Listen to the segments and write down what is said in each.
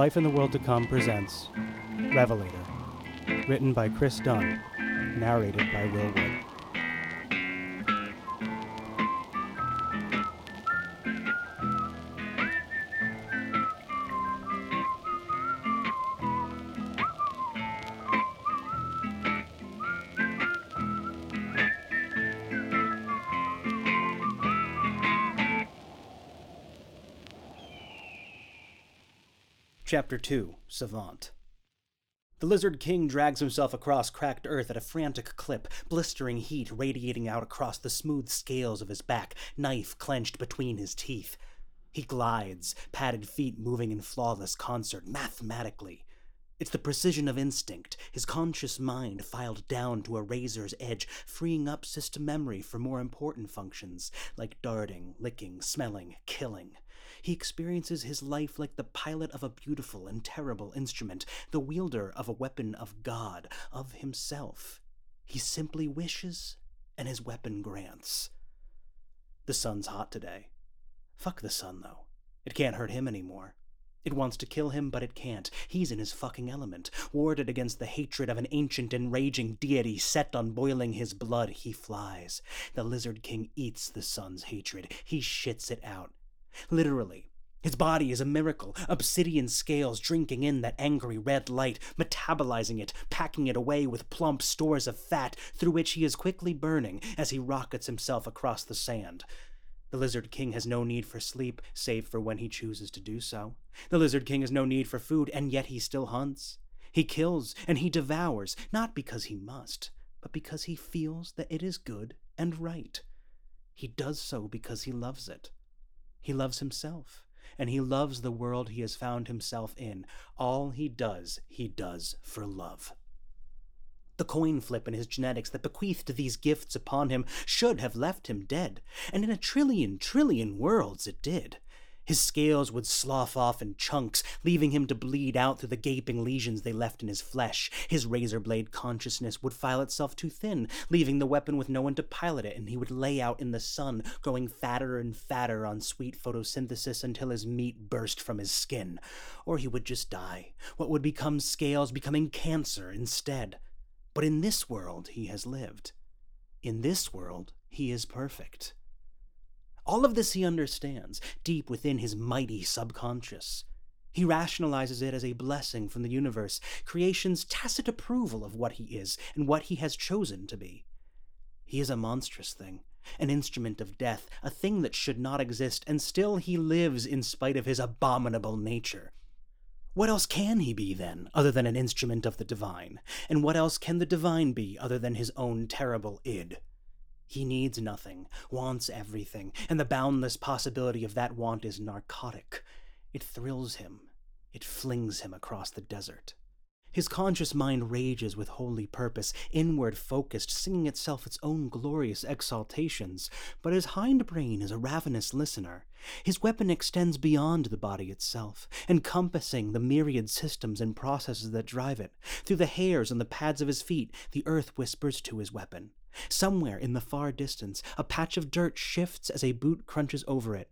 Life in the World to Come presents Revelator, written by Chris Dunn, narrated by Will Wood. Chapter 2 Savant The Lizard King drags himself across cracked earth at a frantic clip, blistering heat radiating out across the smooth scales of his back, knife clenched between his teeth. He glides, padded feet moving in flawless concert, mathematically. It's the precision of instinct, his conscious mind filed down to a razor's edge, freeing up system memory for more important functions, like darting, licking, smelling, killing. He experiences his life like the pilot of a beautiful and terrible instrument, the wielder of a weapon of God, of himself. He simply wishes, and his weapon grants. The sun's hot today. Fuck the sun, though. It can't hurt him anymore. It wants to kill him, but it can't. He's in his fucking element. Warded against the hatred of an ancient and raging deity set on boiling his blood, he flies. The Lizard King eats the sun's hatred. He shits it out. Literally. His body is a miracle, obsidian scales drinking in that angry red light, metabolizing it, packing it away with plump stores of fat through which he is quickly burning as he rockets himself across the sand. The Lizard King has no need for sleep, save for when he chooses to do so. The Lizard King has no need for food, and yet he still hunts. He kills and he devours, not because he must, but because he feels that it is good and right. He does so because he loves it. He loves himself, and he loves the world he has found himself in. All he does, he does for love. The coin flip in his genetics that bequeathed these gifts upon him should have left him dead, and in a trillion, trillion worlds it did. His scales would slough off in chunks, leaving him to bleed out through the gaping lesions they left in his flesh. His razor blade consciousness would file itself too thin, leaving the weapon with no one to pilot it, and he would lay out in the sun, growing fatter and fatter on sweet photosynthesis until his meat burst from his skin. Or he would just die, what would become scales becoming cancer instead. But in this world he has lived. In this world he is perfect. All of this he understands, deep within his mighty subconscious. He rationalizes it as a blessing from the universe, creation's tacit approval of what he is and what he has chosen to be. He is a monstrous thing, an instrument of death, a thing that should not exist, and still he lives in spite of his abominable nature. What else can he be, then, other than an instrument of the divine? And what else can the divine be, other than his own terrible id? He needs nothing, wants everything, and the boundless possibility of that want is narcotic. It thrills him, it flings him across the desert. His conscious mind rages with holy purpose, inward focused, singing itself its own glorious exaltations, but his hind brain is a ravenous listener. His weapon extends beyond the body itself, encompassing the myriad systems and processes that drive it. Through the hairs on the pads of his feet, the earth whispers to his weapon. Somewhere in the far distance, a patch of dirt shifts as a boot crunches over it.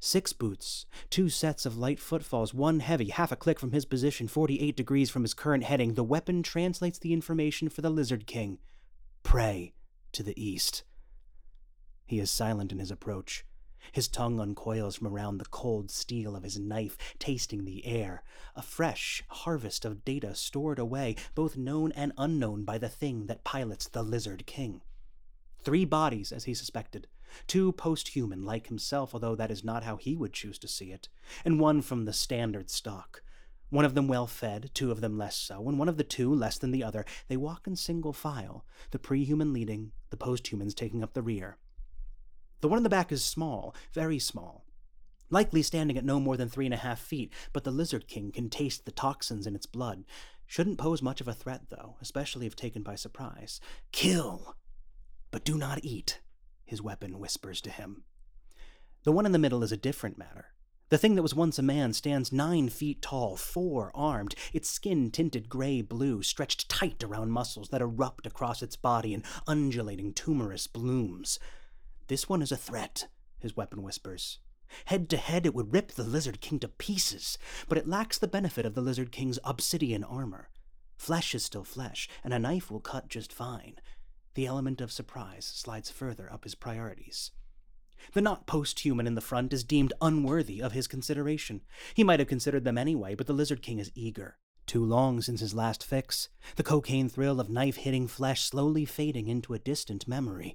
Six boots, two sets of light footfalls, one heavy, half a click from his position, 48 degrees from his current heading. The weapon translates the information for the Lizard King. Prey to the east. He is silent in his approach. His tongue uncoils from around the cold steel of his knife, tasting the air. A fresh harvest of data stored away, both known and unknown by the thing that pilots the Lizard King. Three bodies, as he suspected. Two post human, like himself, although that is not how he would choose to see it, and one from the standard stock. One of them well fed, two of them less so, and one of the two less than the other. They walk in single file, the pre human leading, the post humans taking up the rear. The one in the back is small, very small, likely standing at no more than three and a half feet, but the Lizard King can taste the toxins in its blood. Shouldn't pose much of a threat, though, especially if taken by surprise. Kill! But do not eat his weapon whispers to him. The one in the middle is a different matter. The thing that was once a man stands nine feet tall, four armed, its skin tinted gray blue, stretched tight around muscles that erupt across its body in undulating tumorous blooms. This one is a threat, his weapon whispers. Head to head, it would rip the Lizard King to pieces, but it lacks the benefit of the Lizard King's obsidian armor. Flesh is still flesh, and a knife will cut just fine. The element of surprise slides further up his priorities. The not post human in the front is deemed unworthy of his consideration. He might have considered them anyway, but the Lizard King is eager. Too long since his last fix, the cocaine thrill of knife hitting flesh slowly fading into a distant memory.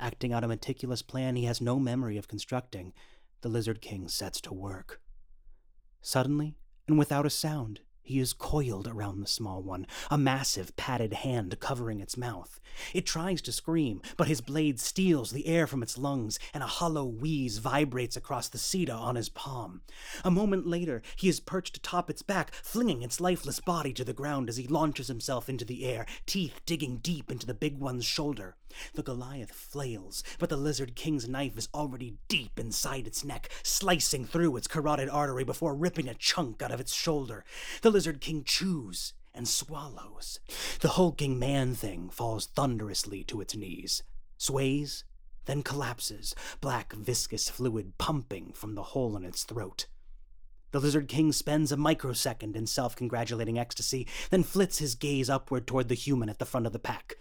Acting out a meticulous plan he has no memory of constructing, the Lizard King sets to work. Suddenly, and without a sound, he is coiled around the small one, a massive padded hand covering its mouth. It tries to scream, but his blade steals the air from its lungs, and a hollow wheeze vibrates across the setae on his palm. A moment later, he is perched atop its back, flinging its lifeless body to the ground as he launches himself into the air, teeth digging deep into the big one's shoulder. The Goliath flails, but the Lizard King's knife is already deep inside its neck, slicing through its carotid artery before ripping a chunk out of its shoulder. The Lizard King chews and swallows. The hulking man thing falls thunderously to its knees, sways, then collapses, black viscous fluid pumping from the hole in its throat. The Lizard King spends a microsecond in self congratulating ecstasy, then flits his gaze upward toward the human at the front of the pack.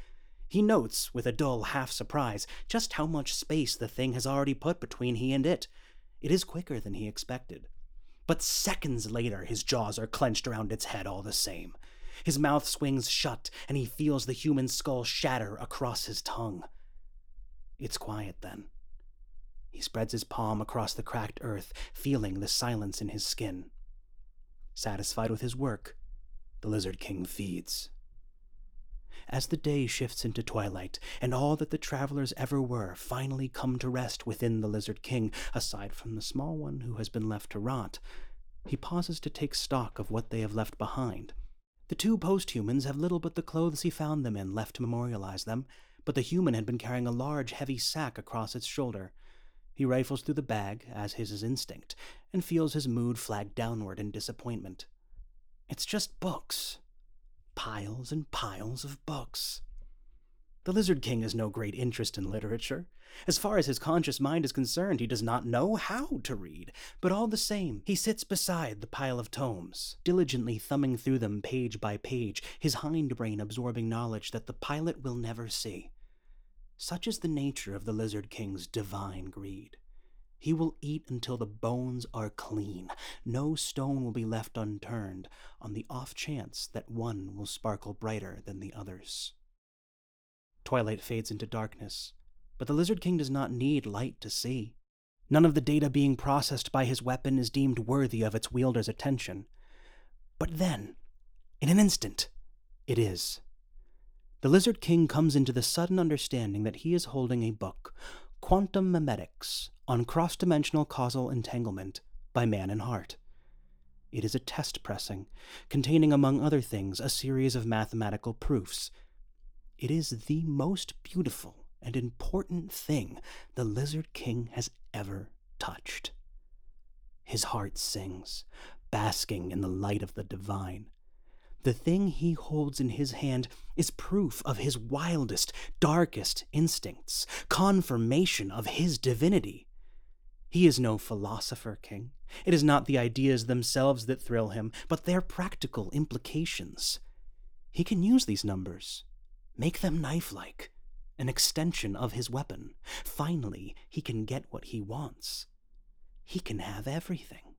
He notes, with a dull half surprise, just how much space the thing has already put between he and it. It is quicker than he expected. But seconds later, his jaws are clenched around its head all the same. His mouth swings shut, and he feels the human skull shatter across his tongue. It's quiet then. He spreads his palm across the cracked earth, feeling the silence in his skin. Satisfied with his work, the Lizard King feeds. As the day shifts into twilight, and all that the travelers ever were finally come to rest within the Lizard King, aside from the small one who has been left to rot, he pauses to take stock of what they have left behind. The two post-humans have little but the clothes he found them in left to memorialize them, but the human had been carrying a large, heavy sack across its shoulder. He rifles through the bag, as is his instinct, and feels his mood flag downward in disappointment. It's just books piles and piles of books. The Lizard King has no great interest in literature. As far as his conscious mind is concerned, he does not know how to read, but all the same, he sits beside the pile of tomes, diligently thumbing through them page by page, his hindbrain absorbing knowledge that the pilot will never see. Such is the nature of the Lizard King's divine greed. He will eat until the bones are clean. No stone will be left unturned, on the off chance that one will sparkle brighter than the others. Twilight fades into darkness, but the Lizard King does not need light to see. None of the data being processed by his weapon is deemed worthy of its wielder's attention. But then, in an instant, it is. The Lizard King comes into the sudden understanding that he is holding a book, Quantum Memetics on Cross Dimensional Causal Entanglement by Mann and Hart. It is a test pressing, containing, among other things, a series of mathematical proofs. It is the most beautiful and important thing the Lizard King has ever touched. His heart sings, basking in the light of the divine. The thing he holds in his hand is proof of his wildest, darkest instincts, confirmation of his divinity. He is no philosopher king. It is not the ideas themselves that thrill him, but their practical implications. He can use these numbers, make them knife like, an extension of his weapon. Finally, he can get what he wants. He can have everything.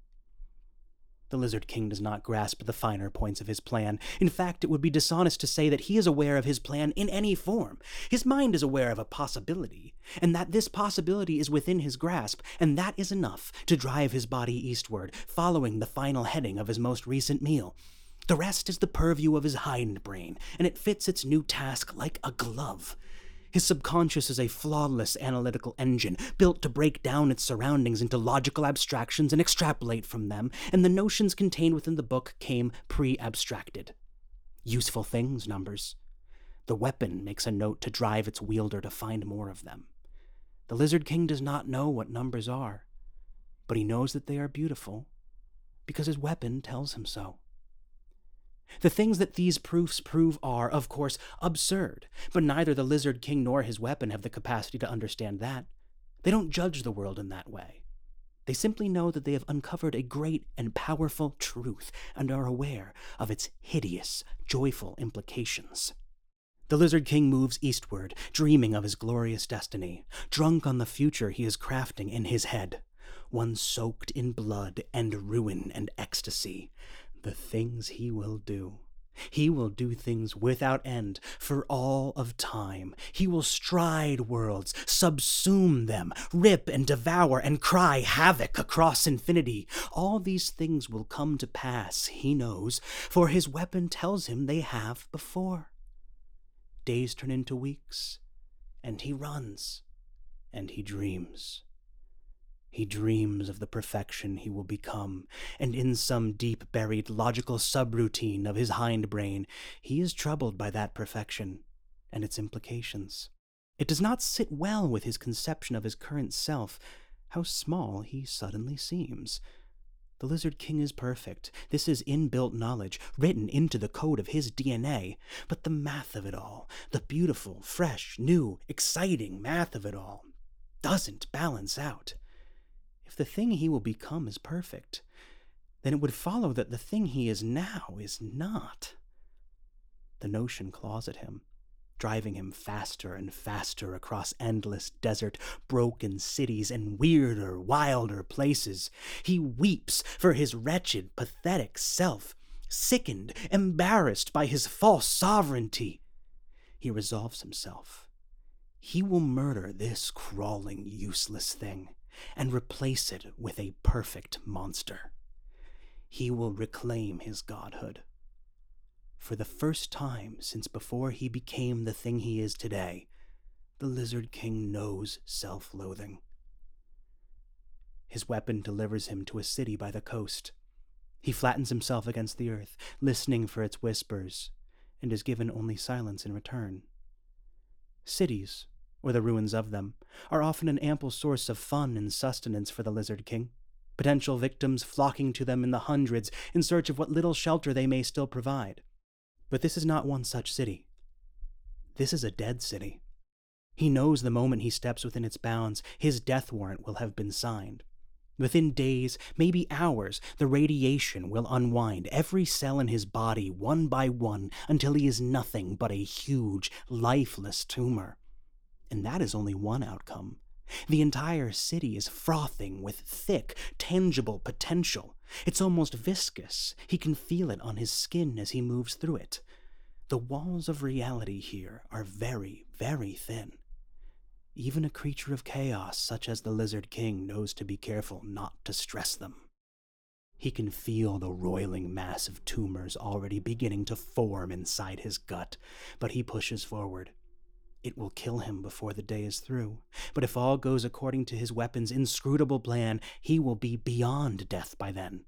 The Lizard King does not grasp the finer points of his plan. In fact, it would be dishonest to say that he is aware of his plan in any form. His mind is aware of a possibility, and that this possibility is within his grasp, and that is enough to drive his body eastward, following the final heading of his most recent meal. The rest is the purview of his hindbrain, and it fits its new task like a glove. His subconscious is a flawless analytical engine, built to break down its surroundings into logical abstractions and extrapolate from them, and the notions contained within the book came pre abstracted. Useful things, numbers. The weapon makes a note to drive its wielder to find more of them. The Lizard King does not know what numbers are, but he knows that they are beautiful because his weapon tells him so. The things that these proofs prove are, of course, absurd, but neither the Lizard King nor his weapon have the capacity to understand that. They don't judge the world in that way. They simply know that they have uncovered a great and powerful truth and are aware of its hideous, joyful implications. The Lizard King moves eastward, dreaming of his glorious destiny, drunk on the future he is crafting in his head, one soaked in blood and ruin and ecstasy. The things he will do. He will do things without end for all of time. He will stride worlds, subsume them, rip and devour, and cry havoc across infinity. All these things will come to pass, he knows, for his weapon tells him they have before. Days turn into weeks, and he runs, and he dreams. He dreams of the perfection he will become, and in some deep buried logical subroutine of his hind brain, he is troubled by that perfection and its implications. It does not sit well with his conception of his current self, how small he suddenly seems. The Lizard King is perfect. This is inbuilt knowledge, written into the code of his DNA. But the math of it all, the beautiful, fresh, new, exciting math of it all, doesn't balance out. If the thing he will become is perfect, then it would follow that the thing he is now is not. The notion claws at him, driving him faster and faster across endless desert, broken cities, and weirder, wilder places. He weeps for his wretched, pathetic self, sickened, embarrassed by his false sovereignty. He resolves himself. He will murder this crawling, useless thing and replace it with a perfect monster. He will reclaim his godhood. For the first time since before he became the thing he is today, the Lizard King knows self loathing. His weapon delivers him to a city by the coast. He flattens himself against the earth, listening for its whispers, and is given only silence in return. Cities or the ruins of them, are often an ample source of fun and sustenance for the Lizard King, potential victims flocking to them in the hundreds in search of what little shelter they may still provide. But this is not one such city. This is a dead city. He knows the moment he steps within its bounds, his death warrant will have been signed. Within days, maybe hours, the radiation will unwind every cell in his body one by one until he is nothing but a huge, lifeless tumor. And that is only one outcome. The entire city is frothing with thick, tangible potential. It's almost viscous. He can feel it on his skin as he moves through it. The walls of reality here are very, very thin. Even a creature of chaos such as the Lizard King knows to be careful not to stress them. He can feel the roiling mass of tumors already beginning to form inside his gut, but he pushes forward. It will kill him before the day is through. But if all goes according to his weapon's inscrutable plan, he will be beyond death by then.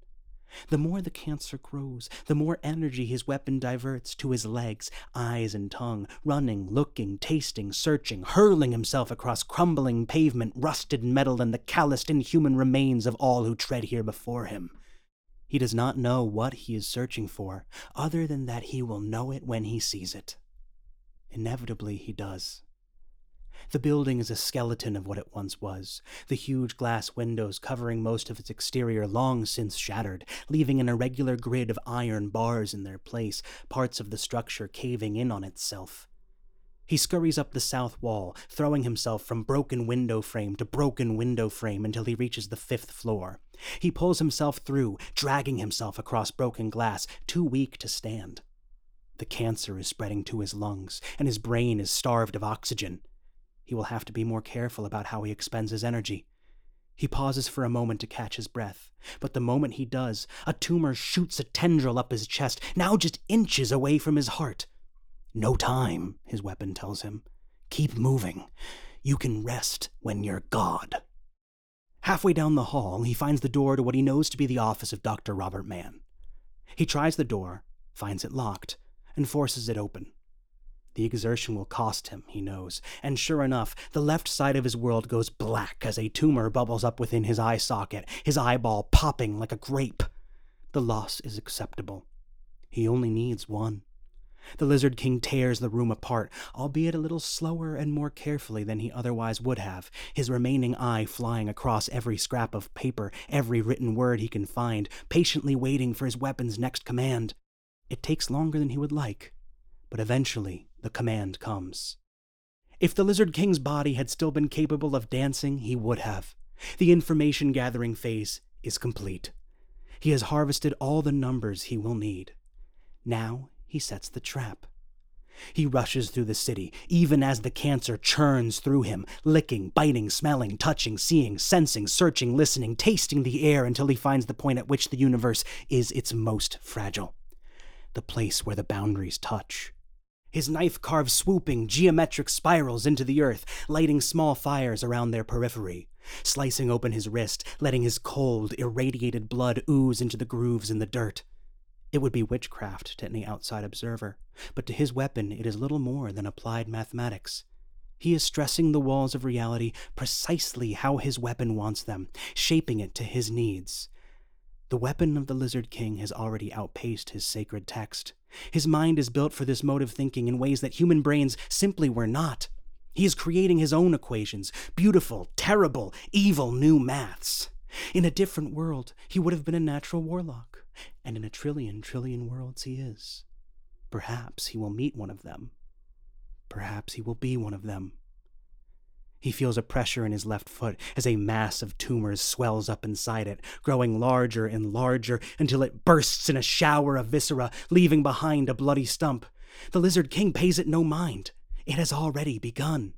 The more the cancer grows, the more energy his weapon diverts to his legs, eyes, and tongue, running, looking, tasting, searching, hurling himself across crumbling pavement, rusted metal, and the calloused, inhuman remains of all who tread here before him. He does not know what he is searching for, other than that he will know it when he sees it. Inevitably, he does. The building is a skeleton of what it once was, the huge glass windows covering most of its exterior long since shattered, leaving an irregular grid of iron bars in their place, parts of the structure caving in on itself. He scurries up the south wall, throwing himself from broken window frame to broken window frame until he reaches the fifth floor. He pulls himself through, dragging himself across broken glass, too weak to stand. The cancer is spreading to his lungs, and his brain is starved of oxygen. He will have to be more careful about how he expends his energy. He pauses for a moment to catch his breath, but the moment he does, a tumor shoots a tendril up his chest, now just inches away from his heart. No time, his weapon tells him. Keep moving. You can rest when you're God. Halfway down the hall, he finds the door to what he knows to be the office of Dr. Robert Mann. He tries the door, finds it locked, and forces it open. The exertion will cost him, he knows, and sure enough, the left side of his world goes black as a tumor bubbles up within his eye socket, his eyeball popping like a grape. The loss is acceptable. He only needs one. The Lizard King tears the room apart, albeit a little slower and more carefully than he otherwise would have, his remaining eye flying across every scrap of paper, every written word he can find, patiently waiting for his weapon's next command. It takes longer than he would like, but eventually the command comes. If the Lizard King's body had still been capable of dancing, he would have. The information gathering phase is complete. He has harvested all the numbers he will need. Now he sets the trap. He rushes through the city, even as the cancer churns through him, licking, biting, smelling, touching, seeing, sensing, searching, listening, tasting the air until he finds the point at which the universe is its most fragile. The place where the boundaries touch. His knife carves swooping, geometric spirals into the earth, lighting small fires around their periphery, slicing open his wrist, letting his cold, irradiated blood ooze into the grooves in the dirt. It would be witchcraft to any outside observer, but to his weapon it is little more than applied mathematics. He is stressing the walls of reality precisely how his weapon wants them, shaping it to his needs. The weapon of the Lizard King has already outpaced his sacred text. His mind is built for this mode of thinking in ways that human brains simply were not. He is creating his own equations, beautiful, terrible, evil new maths. In a different world, he would have been a natural warlock, and in a trillion trillion worlds he is. Perhaps he will meet one of them. Perhaps he will be one of them. He feels a pressure in his left foot as a mass of tumors swells up inside it, growing larger and larger until it bursts in a shower of viscera, leaving behind a bloody stump. The Lizard King pays it no mind. It has already begun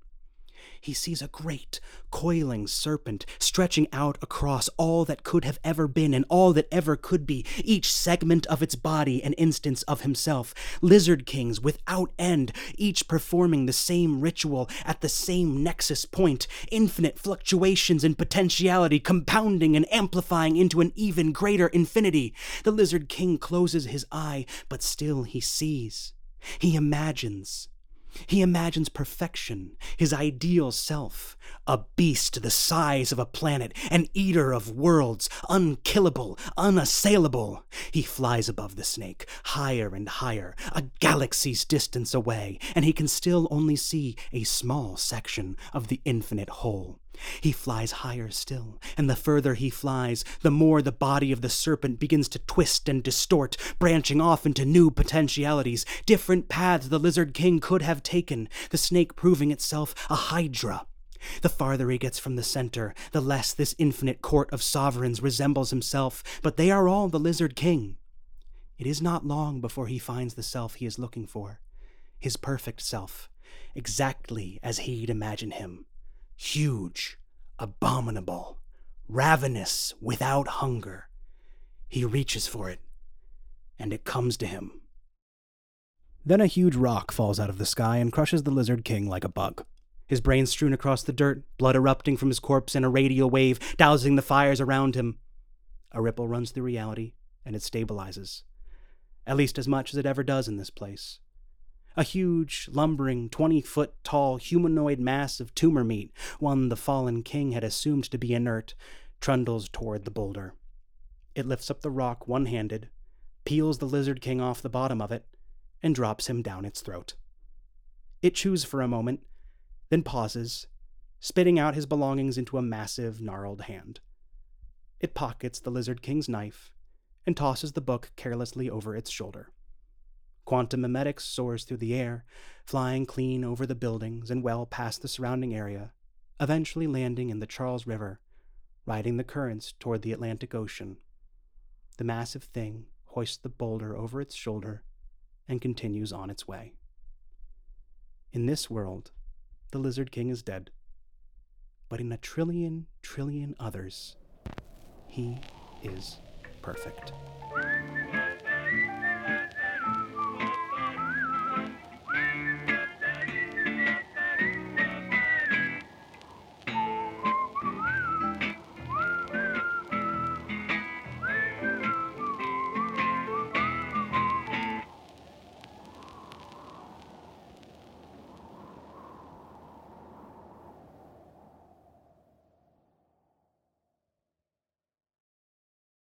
he sees a great, coiling serpent stretching out across all that could have ever been and all that ever could be, each segment of its body an instance of himself. Lizard kings without end, each performing the same ritual at the same nexus point, infinite fluctuations in potentiality compounding and amplifying into an even greater infinity. The lizard king closes his eye, but still he sees. He imagines. He imagines perfection, his ideal self, a beast the size of a planet, an eater of worlds, unkillable, unassailable. He flies above the snake, higher and higher, a galaxy's distance away, and he can still only see a small section of the infinite whole. He flies higher still, and the further he flies, the more the body of the serpent begins to twist and distort, branching off into new potentialities, different paths the lizard king could have taken, the snake proving itself a hydra. The farther he gets from the center, the less this infinite court of sovereigns resembles himself, but they are all the lizard king. It is not long before he finds the self he is looking for, his perfect self, exactly as he'd imagine him huge, abominable, ravenous, without hunger. He reaches for it, and it comes to him. Then a huge rock falls out of the sky and crushes the Lizard King like a bug. His brains strewn across the dirt, blood erupting from his corpse in a radial wave, dousing the fires around him. A ripple runs through reality, and it stabilizes. At least as much as it ever does in this place. A huge, lumbering, 20 foot tall humanoid mass of tumor meat, one the fallen king had assumed to be inert, trundles toward the boulder. It lifts up the rock one handed, peels the lizard king off the bottom of it, and drops him down its throat. It chews for a moment, then pauses, spitting out his belongings into a massive, gnarled hand. It pockets the lizard king's knife and tosses the book carelessly over its shoulder. Quantum memetics soars through the air, flying clean over the buildings and well past the surrounding area, eventually landing in the Charles River, riding the currents toward the Atlantic Ocean. The massive thing hoists the boulder over its shoulder and continues on its way. In this world, the Lizard King is dead. But in a trillion, trillion others, he is perfect.